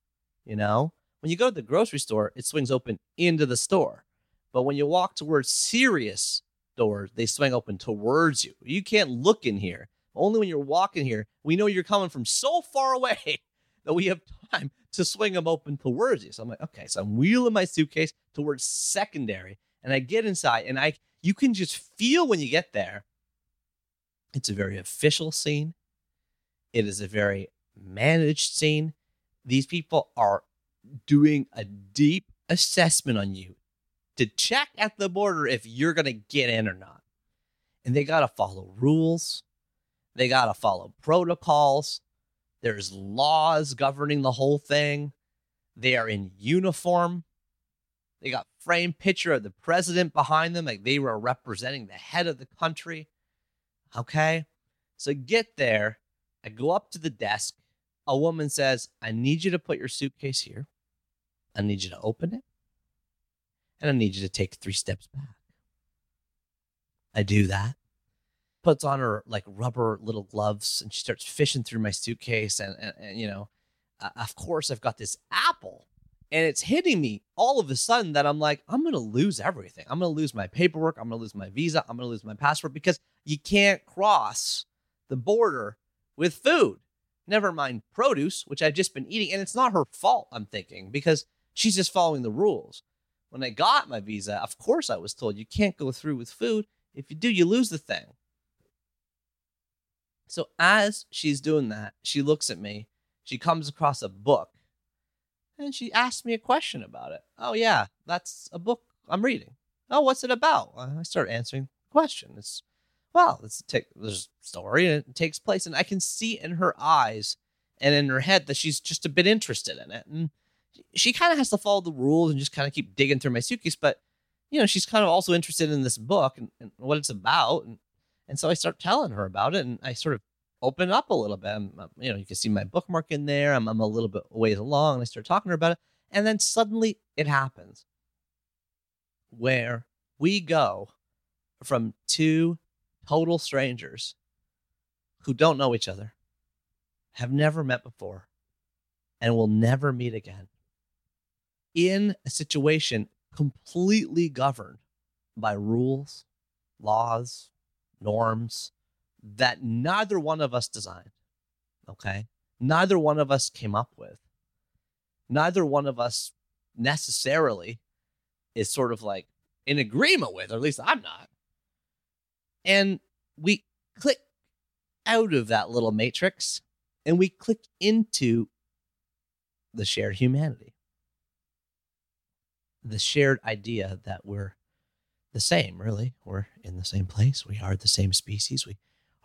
You know, when you go to the grocery store, it swings open into the store. But when you walk towards serious doors, they swing open towards you. You can't look in here. Only when you're walking here, we know you're coming from so far away <laughs> that we have time to swing them open towards you. So I'm like, okay, so I'm wheeling my suitcase towards secondary, and I get inside, and I you can just feel when you get there. It's a very official scene. It is a very managed scene. These people are doing a deep assessment on you to check at the border if you're going to get in or not. And they got to follow rules, they got to follow protocols. There's laws governing the whole thing. They are in uniform. They got framed picture of the president behind them, like they were representing the head of the country. Okay. So I get there. I go up to the desk. A woman says, I need you to put your suitcase here. I need you to open it. And I need you to take three steps back. I do that. Puts on her like rubber little gloves and she starts fishing through my suitcase. And, and, and you know, uh, of course, I've got this apple and it's hitting me all of a sudden that I'm like, I'm to lose everything. I'm to lose my paperwork. I'm to lose my visa. I'm to lose my passport because you can't cross the border with food. Never mind produce, which I've just been eating. And it's not her fault, I'm thinking, because she's just following the rules. When I got my visa, of course I was told you can't go through with food. If you do, you lose the thing. So as she's doing that, she looks at me. She comes across a book and she asked me a question about it. Oh, yeah, that's a book I'm reading. Oh, what's it about? Uh, I start answering the question. It's, well, it's take, there's a story and it takes place. And I can see in her eyes and in her head that she's just a bit interested in it. And she kind of has to follow the rules and just kind of keep digging through my suitcase. But, you know, she's kind of also interested in this book and, and what it's about. And, and so I start telling her about it and I sort of open up a little bit. I'm, you know, you can see my bookmark in there. I'm, I'm a little bit ways along and I start talking to her about it. And then suddenly it happens where we go from two total strangers who don't know each other, have never met before, and will never meet again in a situation completely governed by rules, laws, norms, that neither one of us designed. Okay. Neither one of us came up with. Neither one of us necessarily is sort of like in agreement with, or at least I'm not. And we click out of that little matrix and we click into the shared humanity. The shared idea that we're the same, really. We're in the same place. We are the same species. We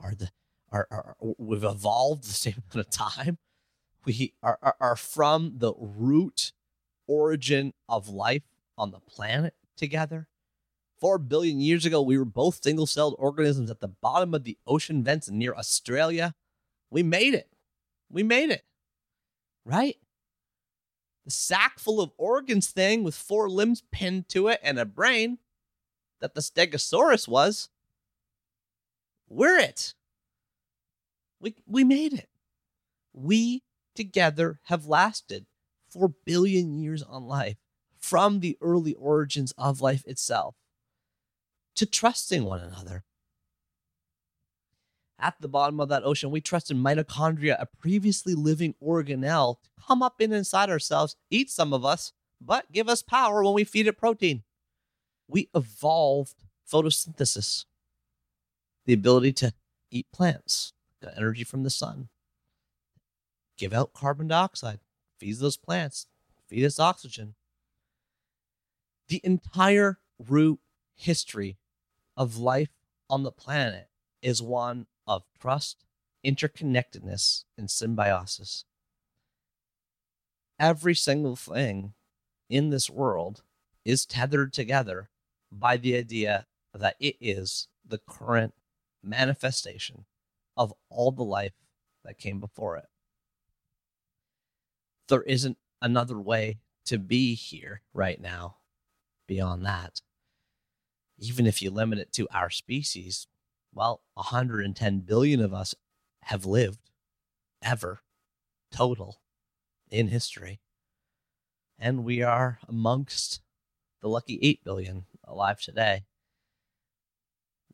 are the are, are we've evolved the <laughs> same amount of time. We are, are, are from the root origin of life on the planet together. Four billion years ago, we were both single celled organisms at the bottom of the ocean vents near Australia. We made it. We made it. Right? The sack full of organs thing with four limbs pinned to it and a brain that the Stegosaurus was we're it. We, we made it. We together have lasted 4 billion years on life from the early origins of life itself to trusting one another. At the bottom of that ocean, we trusted mitochondria, a previously living organelle, to come up in inside ourselves, eat some of us, but give us power when we feed it protein. We evolved photosynthesis the ability to eat plants, the energy from the sun, give out carbon dioxide, feed those plants, feed us oxygen. The entire root history of life on the planet is one of trust, interconnectedness, and symbiosis. Every single thing in this world is tethered together by the idea that it is the current manifestation of all the life that came before it. There isn't another way to be here right now beyond that. Even if you limit it to our species, well, 110 billion of us have lived ever, total, in history. And we are amongst the lucky 8 billion alive today.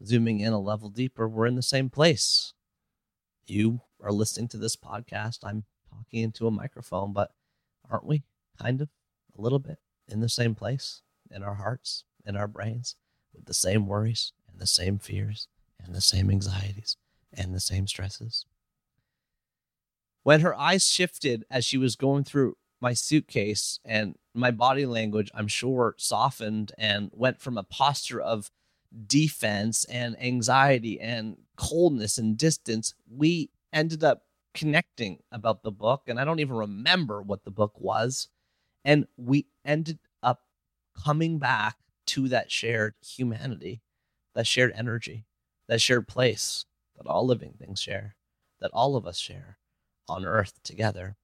Zooming in a level deeper, we're in the same place. You are listening to this podcast. I'm talking into a microphone, but aren't we kind of a little bit in the same place in our hearts, in our brains, with the same worries and the same fears and the same anxieties and the same stresses? When her eyes shifted as she was going through my suitcase and my body language, I'm sure, softened and went from a posture of defense and anxiety and coldness and distance, we ended up connecting about the book. And I don't even remember what the book was. And we ended up coming back to that shared humanity, that shared energy, that shared place that all living things share, that all of us share on earth together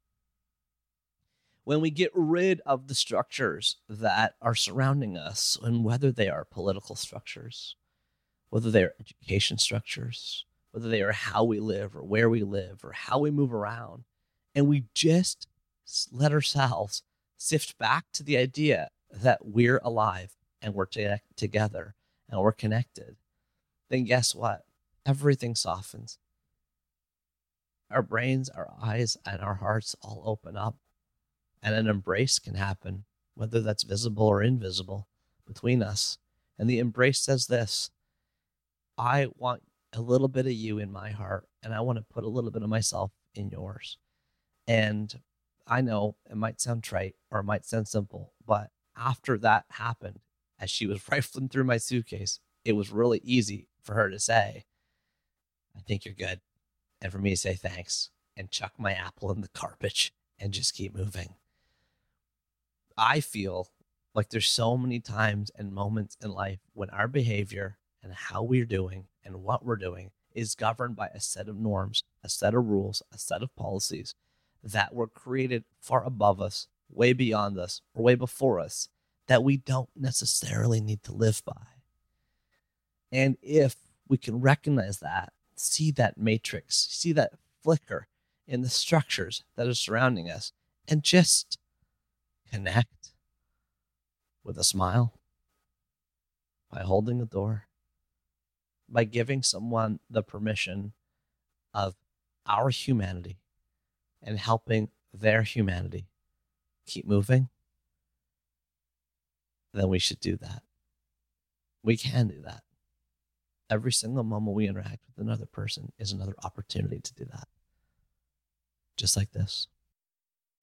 when we get rid of the structures that are surrounding us, and whether they are political structures, whether they are education structures, whether they are how we live or where we live or how we move around, and we just let ourselves sift back to the idea that we're alive and we're together and we're connected, then guess what? Everything softens. Our brains, our eyes, and our hearts all open up and an embrace can happen, whether that's visible or invisible, between us. And the embrace says this I want a little bit of you in my heart, and I want to put a little bit of myself in yours. And I know it might sound trite or it might sound simple, but after that happened, as she was <laughs> rifling through my suitcase, it was really easy for her to say, I think you're good. And for me to say thanks and chuck my apple in the garbage and just keep moving. I feel like there's so many times and moments in life when our behavior and how we're doing and what we're doing is governed by a set of norms, a set of rules, a set of policies that were created far above us, way beyond us, or way before us that we don't necessarily need to live by. And if we can recognize that, see that matrix, see that flicker in the structures that are surrounding us, and just connect with a smile, by holding the door, by giving someone the permission of our humanity and helping their humanity keep moving, then we should do that. We can do that. Every single moment we interact with another person is another opportunity to do that. Just like this.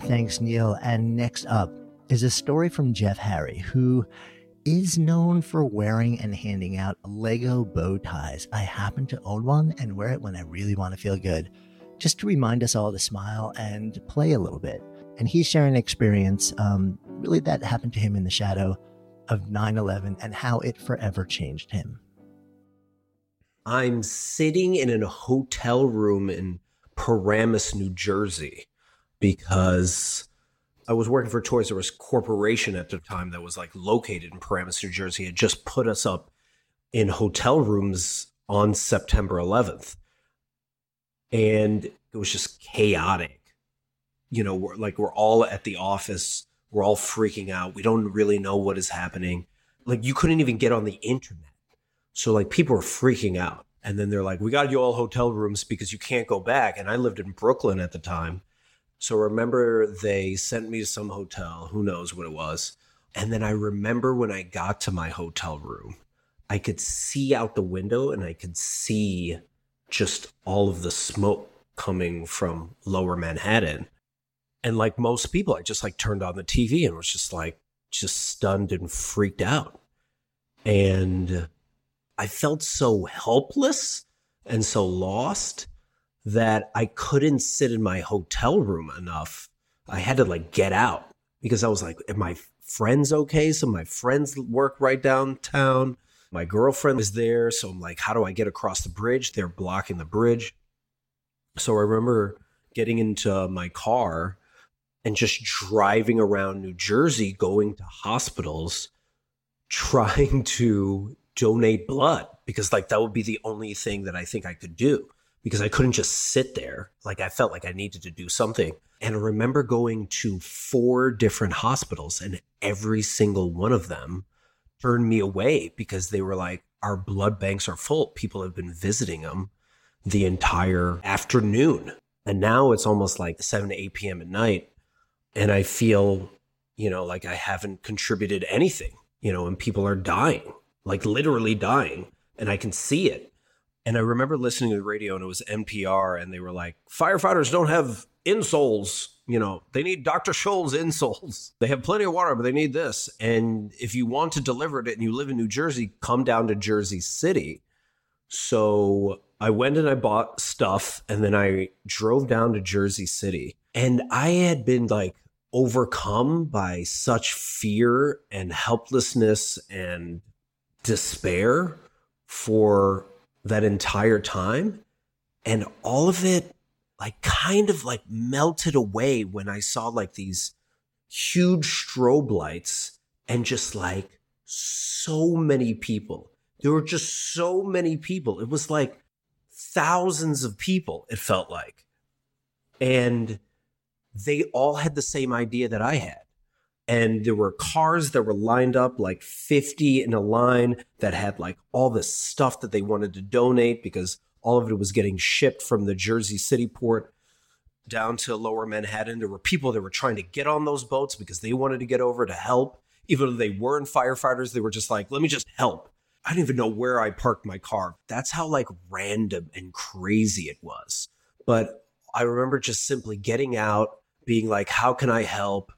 Thanks, Neil. And next up is a story from Jeff Harry, who is known for wearing and handing out Lego bow ties. I happen to own one and wear it when I really want to feel good, just to remind us all to smile and play a little bit. And he's sharing an experience, um, really, that happened to him in the shadow of 9 11 and how it forever changed him. I'm sitting in a hotel room in Paramus, New Jersey, because I was working for Toys R Us Corporation at the time that was like located in Paramus, New Jersey. Had just put us up in hotel rooms on September 11th, and it was just chaotic. You know, we're like we're all at the office, we're all freaking out. We don't really know what is happening. Like you couldn't even get on the internet, so like people were freaking out. And then they're like, "We got you all hotel rooms because you can't go back." And I lived in Brooklyn at the time so remember they sent me to some hotel, who knows what it was. And then I remember when I got to my hotel room, I could see out the window and I could see just all of the smoke coming from lower Manhattan. And like most people, I just like turned on the TV and was just like just stunned and freaked out. And I felt so helpless and so lost that I couldn't sit in my hotel room enough. I had to like get out because I was like, "Are my friends okay?" So my friends work right downtown. My girlfriend is there, so I'm like, "How do I get across the bridge?" They're blocking the bridge. So I remember getting into my car and just driving around New Jersey, going to hospitals, trying to donate blood because like that would be the only thing that I think I could do because I couldn't just sit there. Like I felt like I needed to do something. And I remember going to four different hospitals, and every single one of them turned me away because they were like, our blood banks are full. People have been visiting them the entire afternoon. And now it's almost like 7 to 8 p.m. at night. And I feel, you know, like I haven't contributed anything, you know, and people are dying, like literally dying. And I can see it. And I remember listening to the radio and it was NPR and they were like, firefighters don't have insoles. You know, they need Dr. Scholl's insoles. <laughs> They have plenty of water, but they need this. And if you want to deliver it and you live in New Jersey, come down to Jersey City. So I went and I bought stuff and then I drove down to Jersey City. And I had been like overcome by such fear and helplessness and despair for that entire time. And all of it like kind of like melted away when I saw like these huge strobe lights and just like so many people. There were just so many people. It was like thousands of people, it felt like. And they all had the same idea that I had and there were cars that were lined up like 50 in a line that had like all the stuff that they wanted to donate because all of it was getting shipped from the Jersey City port down to lower Manhattan. There were people that were trying to get on those boats because they wanted to get over to help. Even though they weren't firefighters, they were just like, let me just help. I didn't even know where I parked my car. That's how like random and crazy it was. But I remember just simply getting out, being like, how can I help?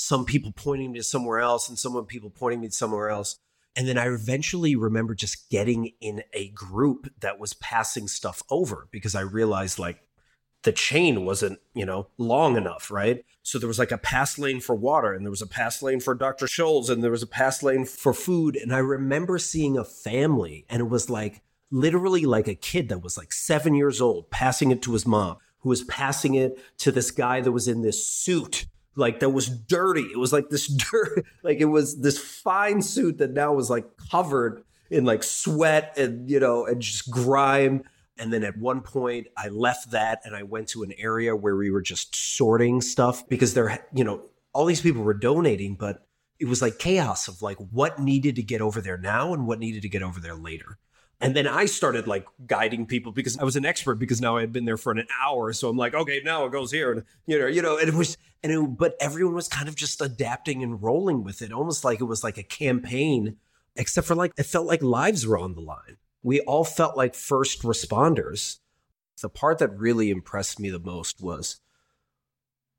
Some people pointing me to somewhere else and some people pointing me to somewhere else. And then I eventually remember just getting in a group that was passing stuff over because I realized like the chain wasn't, you know, long enough, right? So there was like a pass lane for water and there was a pass lane for Dr. Scholl's and there was a pass lane for food. And I remember seeing a family and it was like literally like a kid that was like seven years old passing it to his mom, who was passing it to this guy that was in this suit like that was dirty. It was like this <laughs> dirt, like it was this fine suit that now was like covered in like sweat and you know and just grime and then at one point i left that and i went to an area where we were just sorting stuff because there you know all these people were donating but it was like chaos of like what needed to get over there now and what needed to get over there later and then I started like guiding people because I was an expert because now I had been there for an hour. So I'm like, okay, now it goes here. And you know, you know, and it was and it, but everyone was kind of just adapting and rolling with it, almost like it was like a campaign, except for like it felt like lives were on the line. We all felt like first responders. The part that really impressed me the most was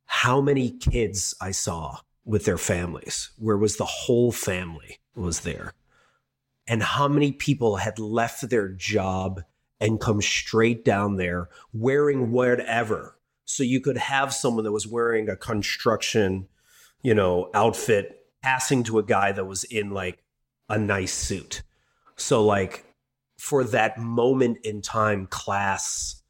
how many kids I saw with their families, where was the whole family was there and how many people had left their job and come straight down there wearing whatever. So you could have someone that was wearing a construction, you know, outfit passing to a guy that was in like a nice suit. So like for that moment in time class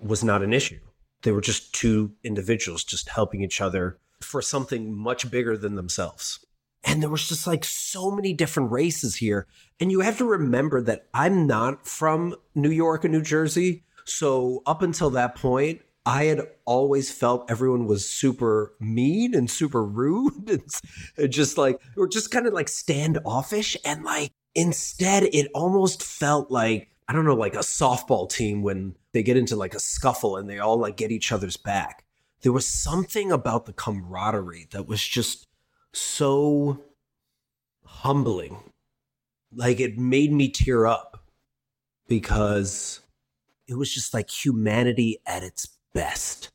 was not an issue. They were just two individuals just helping each other for something much bigger than themselves. And there was just like so many different races here. And you have to remember that I'm not from New York or New Jersey. So up until that point, I had always felt everyone was super mean and super rude <laughs> and just like, or just kind of like standoffish. And like, instead, it almost felt like, I don't know, like a softball team when they get into like a scuffle and they all like get each other's back. There was something about the camaraderie that was just so humbling. Like it made me tear up because it was just like humanity at its best.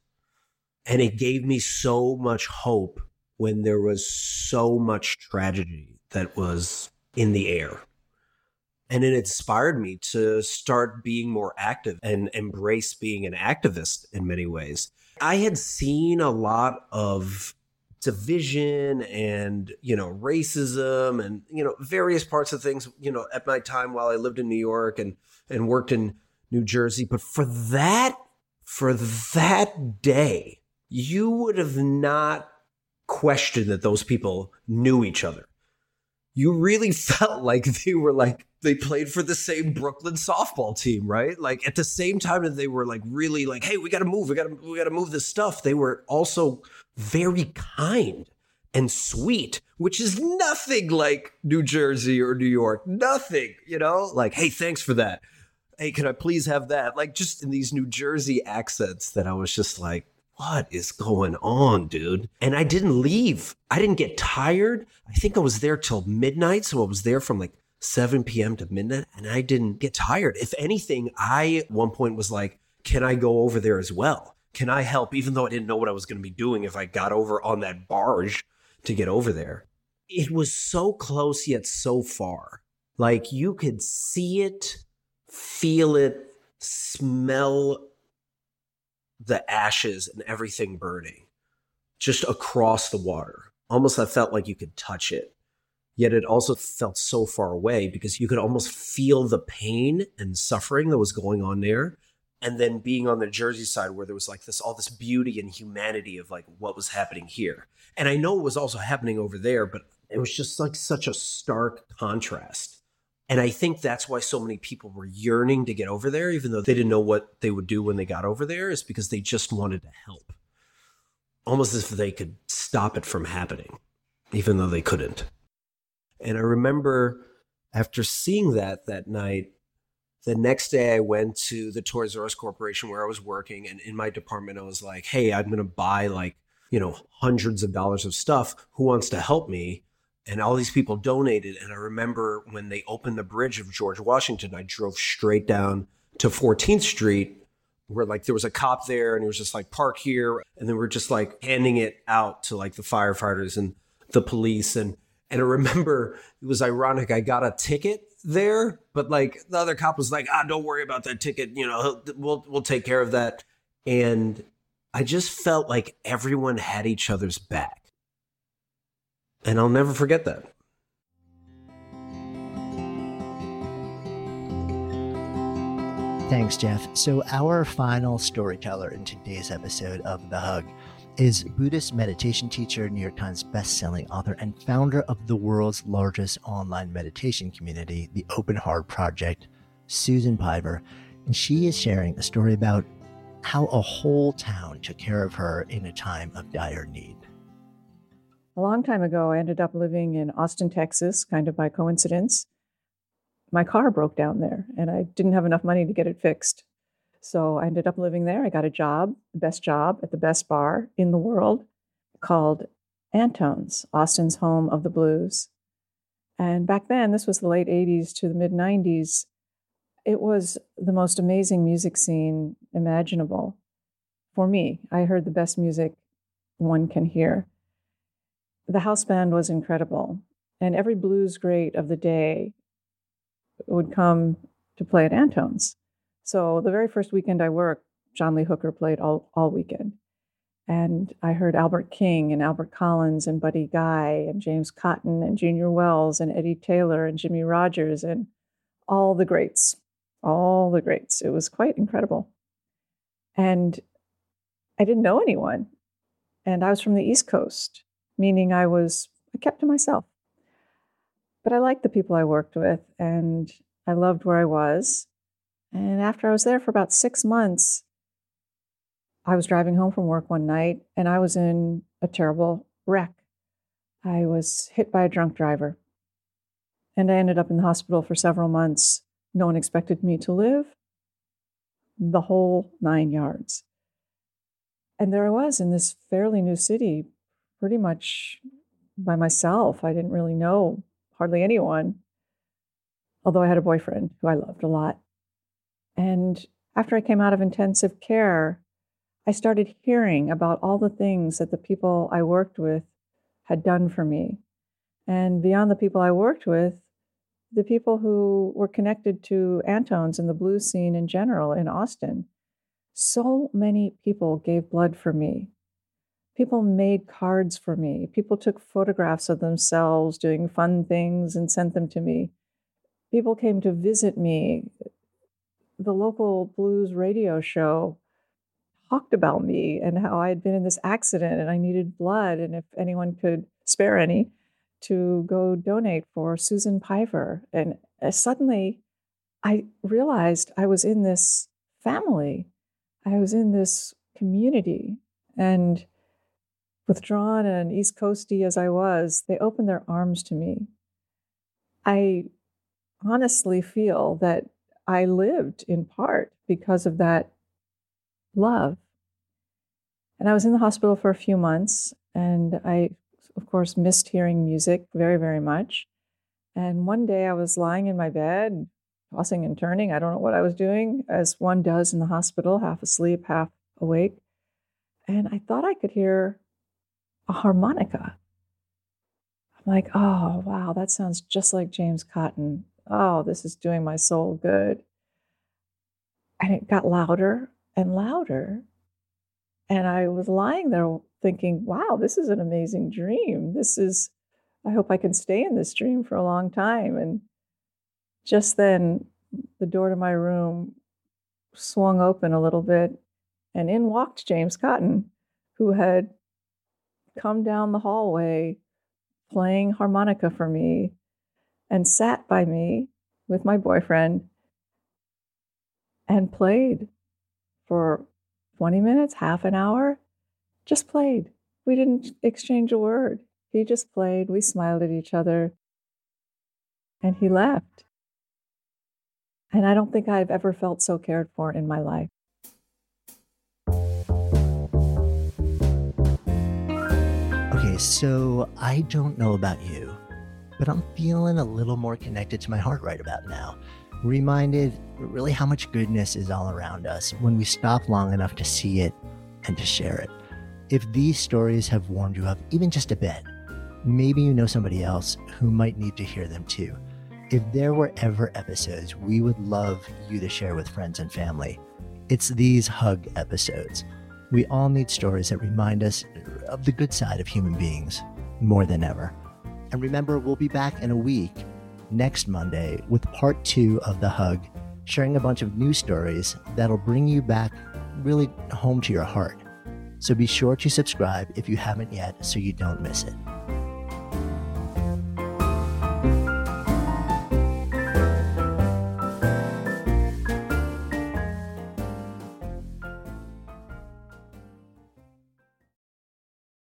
And it gave me so much hope when there was so much tragedy that was in the air. And it inspired me to start being more active and embrace being an activist in many ways. I had seen a lot of division and you know racism and you know various parts of things you know at my time while I lived in New York and and worked in New Jersey but for that for that day you would have not questioned that those people knew each other you really <laughs> felt like they were like they played for the same Brooklyn softball team, right? Like at the same time that they were like really like, hey, we got to move, we got to we got to move this stuff. They were also very kind and sweet, which is nothing like New Jersey or New York. Nothing, you know? Like, hey, thanks for that. Hey, can I please have that? Like just in these New Jersey accents that I was just like, what is going on, dude? And I didn't leave. I didn't get tired. I think I was there till midnight. So I was there from like 7 p.m. to midnight and I didn't get tired. If anything, I at one point was like, can I go over there as well? Can I help? Even though I didn't know what I was going to be doing if I got over on that barge to get over there. It was so close yet so far. Like you could see it, feel it, smell the ashes and everything burning just across the water. Almost I felt like you could touch it. Yet it also felt so far away because you could almost feel the pain and suffering that was going on there. And then being on the Jersey side where there was like this all this beauty and humanity of like what was happening here. And I know it was also happening over there, but it was just like such a stark contrast. And I think that's why so many people were yearning to get over there, even though they didn't know what they would do when they got over there, is because they just wanted to help. Almost as if they could stop it from happening, even though they couldn't. And I remember after seeing that that night, the next day I went to the Toys R Us Corporation where I was working. And in my department, I was like, hey, I'm going to buy like, you know, hundreds of dollars of stuff. Who wants to help me? and all these people donated. And I remember when they opened the bridge of George Washington, I drove straight down to 14th Street where like there was a cop there and he was just like park here and then we're just like handing it out to like the firefighters and the police and and I remember it was ironic I got a ticket there but like the other cop was like ah don't worry about that ticket you know we'll we'll take care of that and I just felt like everyone had each other's back and I'll never forget that. Thanks, Jeff. So, our final storyteller in today's episode of The Hug is Buddhist meditation teacher, New York Times bestselling author, and founder of the world's largest online meditation community, the Open Heart Project, Susan Piver. And she is sharing a story about how a whole town took care of her in a time of dire need. A long time ago, I ended up living in Austin, Texas, kind of by coincidence. My car broke down there, and I didn't have enough money to get it fixed. So I ended up living there. I got a job, the best job at the best bar in the world called Antone's, Austin's home of the blues. And back then, this was the late 80s to the mid 90s, it was the most amazing music scene imaginable. For me, I heard the best music one can hear. The house band was incredible, and every blues great of the day would come to play at Antone's. So the very first weekend I worked, John Lee Hooker played all, all weekend. And I heard Albert King and Albert Collins and Buddy Guy and James Cotton and Junior Wells and Eddie Taylor and Jimmy Rogers and all the greats, all the greats. It was quite incredible. And I didn't know anyone. And I was from the East Coast, meaning I was, I kept to myself. But I liked the people I worked with and I loved where I was. And after I was there for about six months, I was driving home from work one night and I was in a terrible wreck. I was hit by a drunk driver. And I ended up in the hospital for several months. No one expected me to live. The whole nine yards. And there I was in this fairly new city, pretty much by myself. I didn't really know hardly anyone, although I had a boyfriend who I loved a lot. And after I came out of intensive care, I started hearing about all the things that the people I worked with had done for me. And beyond the people I worked with, the people who were connected to Antone's and the blues scene in general in Austin. So many people gave blood for me. People made cards for me. People took photographs of themselves doing fun things and sent them to me. People came to visit me the local blues radio show talked about me and how I had been in this accident and I needed blood and if anyone could spare any to go donate for Susan Piver. And uh, suddenly I realized I was in this family. I was in this community and withdrawn and East Coasty as I was, they opened their arms to me. I honestly feel that I lived in part because of that love. And I was in the hospital for a few months, and I, of course, missed hearing music very, very much. And one day I was lying in my bed, tossing and turning. I don't know what I was doing, as one does in the hospital, half asleep, half awake. And I thought I could hear a harmonica. I'm like, oh, wow, that sounds just like James Cotton oh, this is doing my soul good. And it got louder and louder. And I was lying there thinking, wow, this is an amazing dream. This is, I hope I can stay in this dream for a long time. And just then, the door to my room swung open a little bit, and in walked James Cotton, who had come down the hallway playing harmonica for me and sat by me with my boyfriend and played for 20 minutes, half an hour, just played. We didn't exchange a word. He just played. We smiled at each other. And he left. And I don't think I've ever felt so cared for in my life. Okay, so I don't know about you, but I'm feeling a little more connected to my heart right about now. Reminded really how much goodness is all around us when we stop long enough to see it and to share it. If these stories have warmed you up even just a bit, maybe you know somebody else who might need to hear them too. If there were ever episodes we would love you to share with friends and family, it's these hug episodes. We all need stories that remind us of the good side of human beings more than ever. And remember, we'll be back in a week next Monday with part two of The Hug, sharing a bunch of new stories that'll bring you back really home to your heart. So be sure to subscribe if you haven't yet so you don't miss it.